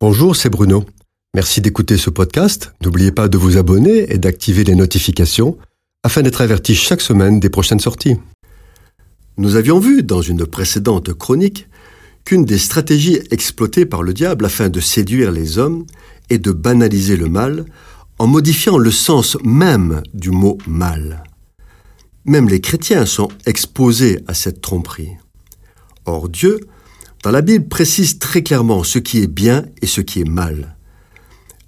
Bonjour, c'est Bruno. Merci d'écouter ce podcast. N'oubliez pas de vous abonner et d'activer les notifications afin d'être averti chaque semaine des prochaines sorties. Nous avions vu dans une précédente chronique qu'une des stratégies exploitées par le diable afin de séduire les hommes est de banaliser le mal en modifiant le sens même du mot mal. Même les chrétiens sont exposés à cette tromperie. Or Dieu dans la Bible précise très clairement ce qui est bien et ce qui est mal.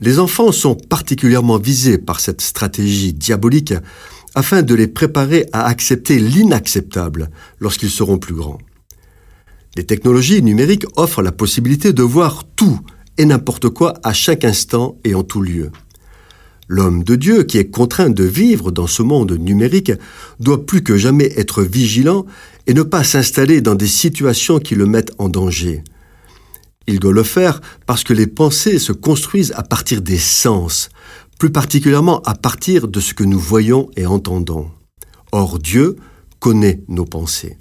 Les enfants sont particulièrement visés par cette stratégie diabolique afin de les préparer à accepter l'inacceptable lorsqu'ils seront plus grands. Les technologies numériques offrent la possibilité de voir tout et n'importe quoi à chaque instant et en tout lieu. L'homme de Dieu, qui est contraint de vivre dans ce monde numérique, doit plus que jamais être vigilant et ne pas s'installer dans des situations qui le mettent en danger. Il doit le faire parce que les pensées se construisent à partir des sens, plus particulièrement à partir de ce que nous voyons et entendons. Or Dieu connaît nos pensées.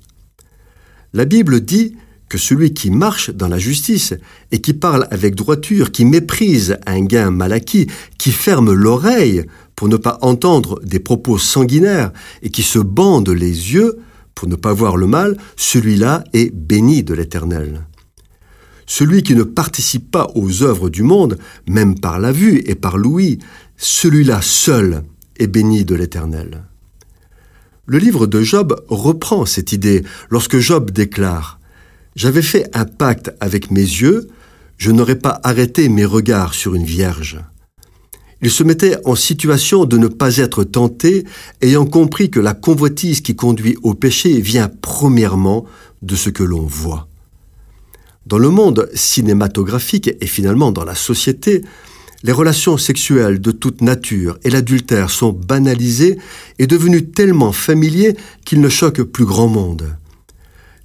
La Bible dit que celui qui marche dans la justice et qui parle avec droiture, qui méprise un gain mal acquis, qui ferme l'oreille pour ne pas entendre des propos sanguinaires et qui se bande les yeux pour ne pas voir le mal, celui-là est béni de l'Éternel. Celui qui ne participe pas aux œuvres du monde, même par la vue et par l'ouïe, celui-là seul est béni de l'Éternel. Le livre de Job reprend cette idée lorsque Job déclare j'avais fait un pacte avec mes yeux, je n'aurais pas arrêté mes regards sur une vierge. Il se mettait en situation de ne pas être tenté, ayant compris que la convoitise qui conduit au péché vient premièrement de ce que l'on voit. Dans le monde cinématographique et finalement dans la société, les relations sexuelles de toute nature et l'adultère sont banalisés et devenus tellement familiers qu'ils ne choquent plus grand monde.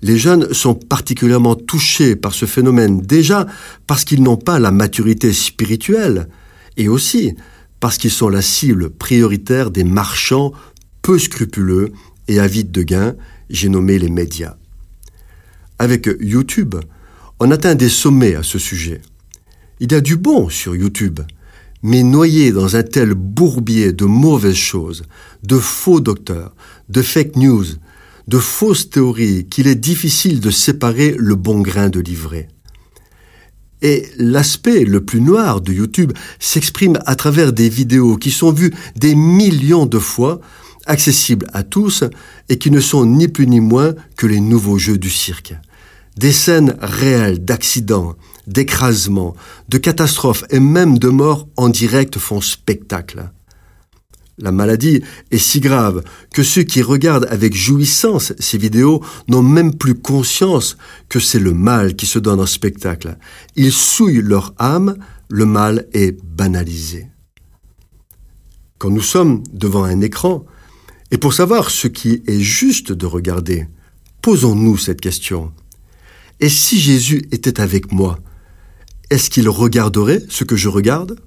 Les jeunes sont particulièrement touchés par ce phénomène déjà parce qu'ils n'ont pas la maturité spirituelle et aussi parce qu'ils sont la cible prioritaire des marchands peu scrupuleux et avides de gains, j'ai nommé les médias. Avec YouTube, on atteint des sommets à ce sujet. Il y a du bon sur YouTube, mais noyé dans un tel bourbier de mauvaises choses, de faux docteurs, de fake news, de fausses théories qu'il est difficile de séparer le bon grain de l'ivraie. Et l'aspect le plus noir de YouTube s'exprime à travers des vidéos qui sont vues des millions de fois, accessibles à tous et qui ne sont ni plus ni moins que les nouveaux jeux du cirque. Des scènes réelles d'accidents, d'écrasements, de catastrophes et même de morts en direct font spectacle. La maladie est si grave que ceux qui regardent avec jouissance ces vidéos n'ont même plus conscience que c'est le mal qui se donne en spectacle. Ils souillent leur âme, le mal est banalisé. Quand nous sommes devant un écran, et pour savoir ce qui est juste de regarder, posons-nous cette question. Et si Jésus était avec moi, est-ce qu'il regarderait ce que je regarde?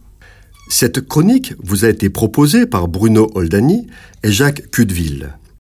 Cette chronique vous a été proposée par Bruno Oldani et Jacques Cudeville.